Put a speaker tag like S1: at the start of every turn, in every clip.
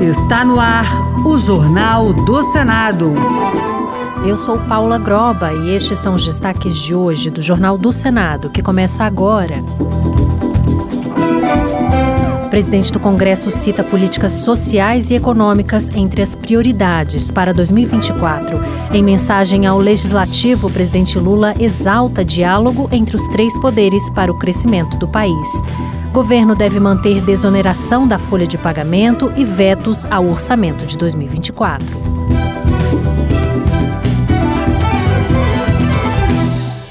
S1: Está no ar o Jornal do Senado.
S2: Eu sou Paula Groba e estes são os destaques de hoje do Jornal do Senado, que começa agora. O presidente do Congresso cita políticas sociais e econômicas entre as prioridades para 2024. Em mensagem ao Legislativo, o presidente Lula exalta diálogo entre os três poderes para o crescimento do país. Governo deve manter desoneração da folha de pagamento e vetos ao orçamento de 2024.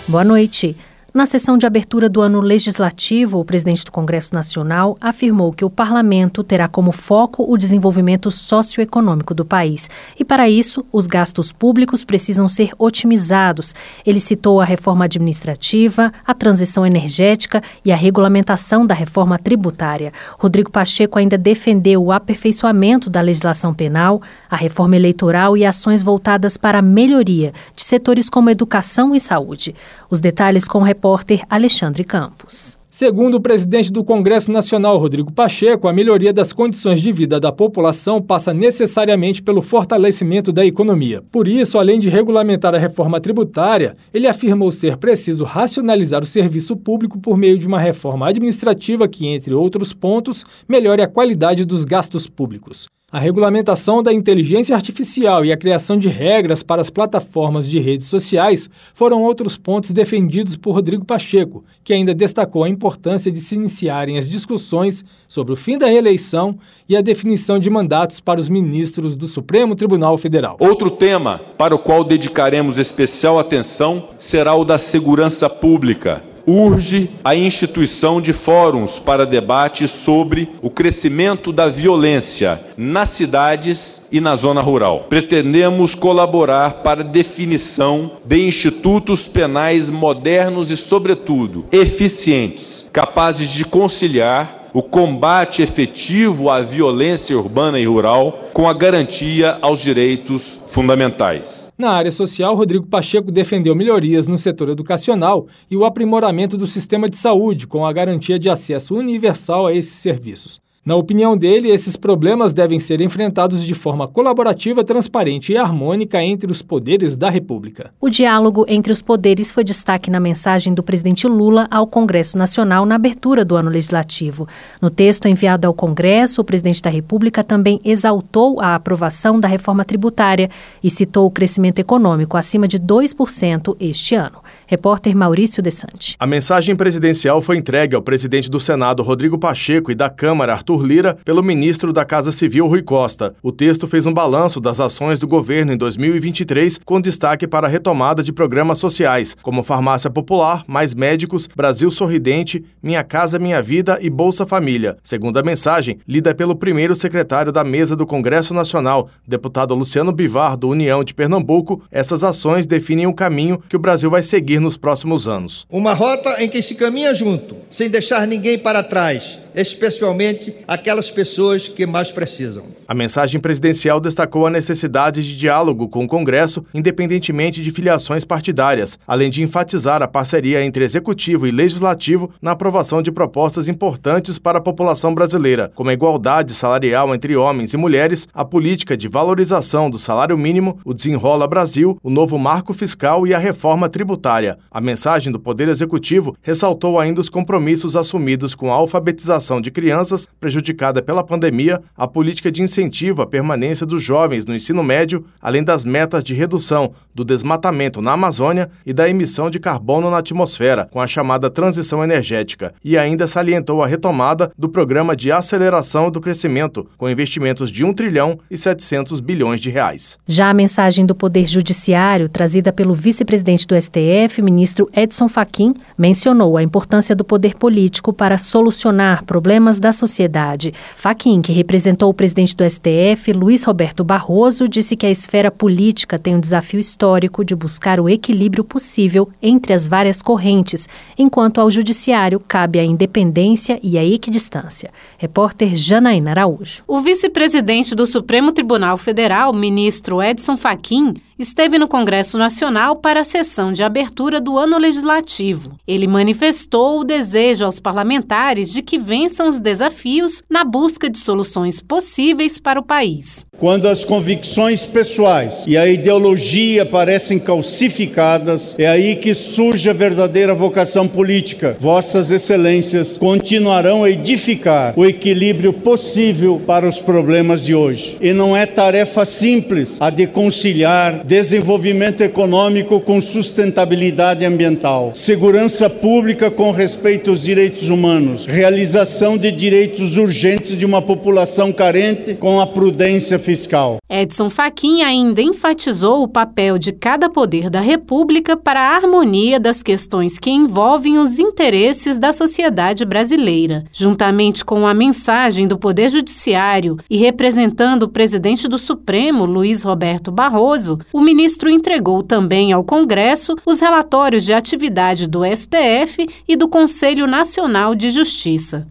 S2: Boa noite. Na sessão de abertura do ano legislativo, o presidente do Congresso Nacional afirmou que o parlamento terá como foco o desenvolvimento socioeconômico do país. E, para isso, os gastos públicos precisam ser otimizados. Ele citou a reforma administrativa, a transição energética e a regulamentação da reforma tributária. Rodrigo Pacheco ainda defendeu o aperfeiçoamento da legislação penal, a reforma eleitoral e ações voltadas para a melhoria de setores como educação e saúde. Os detalhes com o repórter Alexandre Campos.
S3: Segundo o presidente do Congresso Nacional, Rodrigo Pacheco, a melhoria das condições de vida da população passa necessariamente pelo fortalecimento da economia. Por isso, além de regulamentar a reforma tributária, ele afirmou ser preciso racionalizar o serviço público por meio de uma reforma administrativa que, entre outros pontos, melhore a qualidade dos gastos públicos. A regulamentação da inteligência artificial e a criação de regras para as plataformas de redes sociais foram outros pontos defendidos por Rodrigo Pacheco, que ainda destacou a importância de se iniciarem as discussões sobre o fim da reeleição e a definição de mandatos para os ministros do Supremo Tribunal Federal.
S4: Outro tema para o qual dedicaremos especial atenção será o da segurança pública urge a instituição de fóruns para debate sobre o crescimento da violência nas cidades e na zona rural. Pretendemos colaborar para a definição de institutos penais modernos e, sobretudo, eficientes, capazes de conciliar o combate efetivo à violência urbana e rural com a garantia aos direitos fundamentais.
S3: Na área social, Rodrigo Pacheco defendeu melhorias no setor educacional e o aprimoramento do sistema de saúde com a garantia de acesso universal a esses serviços. Na opinião dele, esses problemas devem ser enfrentados de forma colaborativa, transparente e harmônica entre os poderes da República.
S2: O diálogo entre os poderes foi destaque na mensagem do presidente Lula ao Congresso Nacional na abertura do ano legislativo. No texto enviado ao Congresso, o presidente da República também exaltou a aprovação da reforma tributária e citou o crescimento econômico acima de 2% este ano. Repórter Maurício Desante.
S5: A mensagem presidencial foi entregue ao presidente do Senado, Rodrigo Pacheco, e da Câmara, Arthur Lira, pelo ministro da Casa Civil, Rui Costa. O texto fez um balanço das ações do governo em 2023, com destaque para a retomada de programas sociais, como Farmácia Popular, Mais Médicos, Brasil Sorridente, Minha Casa Minha Vida e Bolsa Família. Segundo a mensagem, lida pelo primeiro secretário da mesa do Congresso Nacional, deputado Luciano Bivar, do União de Pernambuco, essas ações definem o caminho que o Brasil vai seguir nos próximos anos.
S6: Uma rota em que se caminha junto, sem deixar ninguém para trás especialmente aquelas pessoas que mais precisam.
S5: A mensagem presidencial destacou a necessidade de diálogo com o Congresso, independentemente de filiações partidárias, além de enfatizar a parceria entre executivo e legislativo na aprovação de propostas importantes para a população brasileira, como a igualdade salarial entre homens e mulheres, a política de valorização do salário mínimo, o Desenrola Brasil, o novo marco fiscal e a reforma tributária. A mensagem do Poder Executivo ressaltou ainda os compromissos assumidos com a alfabetização de crianças prejudicada pela pandemia, a política de incentivo à permanência dos jovens no ensino médio, além das metas de redução do desmatamento na Amazônia e da emissão de carbono na atmosfera, com a chamada transição energética, e ainda salientou a retomada do programa de aceleração do crescimento, com investimentos de 1 trilhão e 700 bilhões de reais.
S2: Já a mensagem do Poder Judiciário, trazida pelo vice-presidente do STF, ministro Edson Fachin, mencionou a importância do poder político para solucionar problemas da sociedade. Faquim, que representou o presidente do STF, Luiz Roberto Barroso, disse que a esfera política tem um desafio histórico de buscar o equilíbrio possível entre as várias correntes, enquanto ao judiciário cabe a independência e a equidistância. Repórter Janaína Araújo.
S7: O vice-presidente do Supremo Tribunal Federal, ministro Edson Fachin, esteve no Congresso Nacional para a sessão de abertura do ano legislativo. Ele manifestou o desejo aos parlamentares de que vençam os desafios na busca de soluções possíveis para o país.
S8: Quando as convicções pessoais e a ideologia parecem calcificadas, é aí que surge a verdadeira vocação política. Vossas Excelências continuarão a edificar o equilíbrio possível para os problemas de hoje. E não é tarefa simples a de conciliar desenvolvimento econômico com sustentabilidade ambiental, segurança pública com respeito aos direitos humanos, realização de direitos urgentes de uma população carente com a prudência fiscal fiscal.
S7: Edson Fachin ainda enfatizou o papel de cada poder da República para a harmonia das questões que envolvem os interesses da sociedade brasileira. Juntamente com a mensagem do Poder Judiciário e representando o presidente do Supremo, Luiz Roberto Barroso, o ministro entregou também ao Congresso os relatórios de atividade do STF e do Conselho Nacional de Justiça.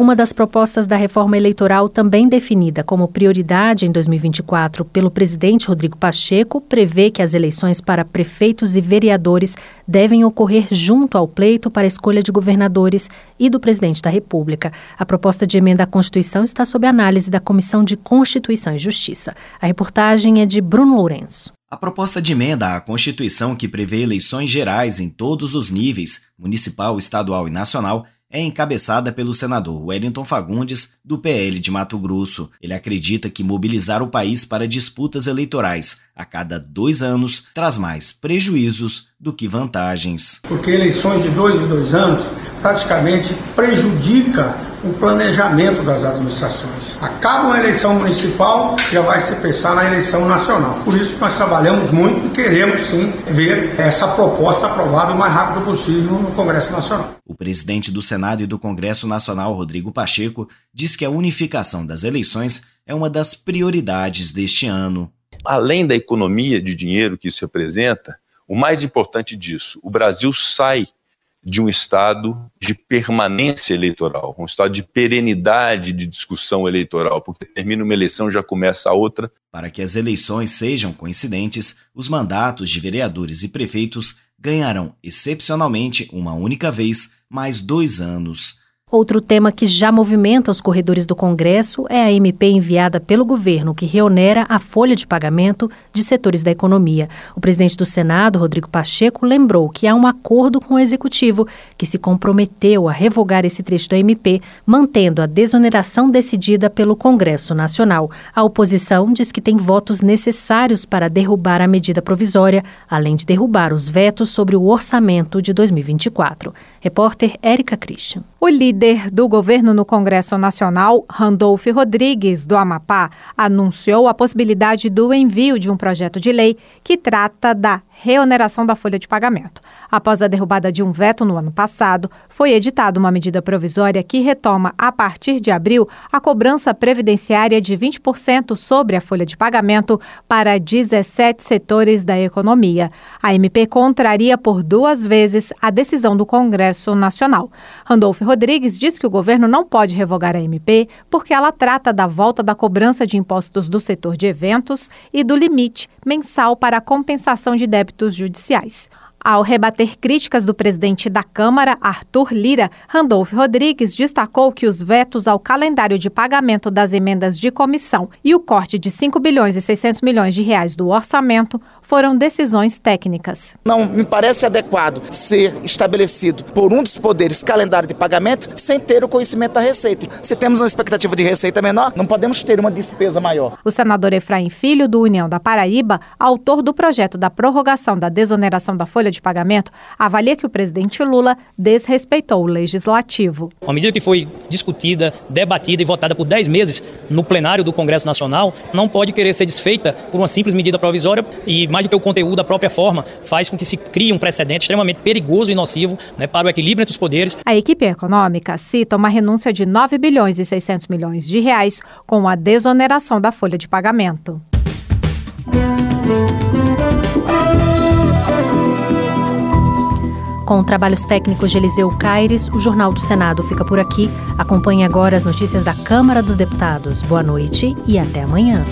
S2: Uma das propostas da reforma eleitoral, também definida como prioridade em 2024 pelo presidente Rodrigo Pacheco, prevê que as eleições para prefeitos e vereadores devem ocorrer junto ao pleito para escolha de governadores e do presidente da República. A proposta de emenda à Constituição está sob análise da Comissão de Constituição e Justiça. A reportagem é de Bruno Lourenço.
S9: A proposta de emenda à Constituição, que prevê eleições gerais em todos os níveis, municipal, estadual e nacional, é encabeçada pelo senador Wellington Fagundes, do PL de Mato Grosso. Ele acredita que mobilizar o país para disputas eleitorais a cada dois anos traz mais prejuízos do que vantagens.
S10: Porque eleições de dois em dois anos praticamente prejudica o planejamento das administrações. Acaba uma eleição municipal, já vai se pensar na eleição nacional. Por isso nós trabalhamos muito e queremos sim ver essa proposta aprovada o mais rápido possível no Congresso Nacional.
S9: O presidente do Senado e do Congresso Nacional, Rodrigo Pacheco, diz que a unificação das eleições é uma das prioridades deste ano.
S4: Além da economia de dinheiro que isso representa, o mais importante disso, o Brasil sai de um estado de permanência eleitoral, um estado de perenidade de discussão eleitoral, porque termina uma eleição já começa a outra.
S9: Para que as eleições sejam coincidentes, os mandatos de vereadores e prefeitos ganharão excepcionalmente uma única vez mais dois anos.
S2: Outro tema que já movimenta os corredores do Congresso é a MP enviada pelo governo, que reonera a folha de pagamento de setores da economia. O presidente do Senado, Rodrigo Pacheco, lembrou que há um acordo com o Executivo, que se comprometeu a revogar esse trecho da MP, mantendo a desoneração decidida pelo Congresso Nacional. A oposição diz que tem votos necessários para derrubar a medida provisória, além de derrubar os vetos sobre o orçamento de 2024. Repórter Érica Christian.
S11: O líder do governo no Congresso Nacional, Randolph Rodrigues, do Amapá, anunciou a possibilidade do envio de um projeto de lei que trata da reoneração da folha de pagamento. Após a derrubada de um veto no ano passado, foi editada uma medida provisória que retoma, a partir de abril, a cobrança previdenciária de 20% sobre a folha de pagamento para 17 setores da economia. A MP contraria por duas vezes a decisão do Congresso Nacional. Randolfo Rodrigues diz que o governo não pode revogar a MP porque ela trata da volta da cobrança de impostos do setor de eventos e do limite mensal para a compensação de débitos judiciais. Ao rebater críticas do presidente da Câmara, Arthur Lira, Randolph Rodrigues destacou que os vetos ao calendário de pagamento das emendas de comissão e o corte de 5 bilhões e 600 milhões de reais do orçamento foram decisões técnicas.
S12: Não me parece adequado ser estabelecido por um dos poderes calendário de pagamento sem ter o conhecimento da receita. Se temos uma expectativa de receita menor, não podemos ter uma despesa maior.
S11: O senador Efraim Filho, do União da Paraíba, autor do projeto da prorrogação da desoneração da folha de pagamento, avalia que o presidente Lula desrespeitou o legislativo.
S13: Uma medida que foi discutida, debatida e votada por 10 meses no plenário do Congresso Nacional não pode querer ser desfeita por uma simples medida provisória e mais mais do que o conteúdo, a própria forma, faz com que se crie um precedente extremamente perigoso e nocivo né, para o equilíbrio entre os poderes.
S11: A equipe econômica cita uma renúncia de 9 bilhões e 600 milhões de reais com a desoneração da folha de pagamento. Com trabalhos técnicos de Eliseu Caires, o Jornal do Senado fica por aqui. Acompanhe agora as notícias da Câmara dos Deputados. Boa noite e até amanhã.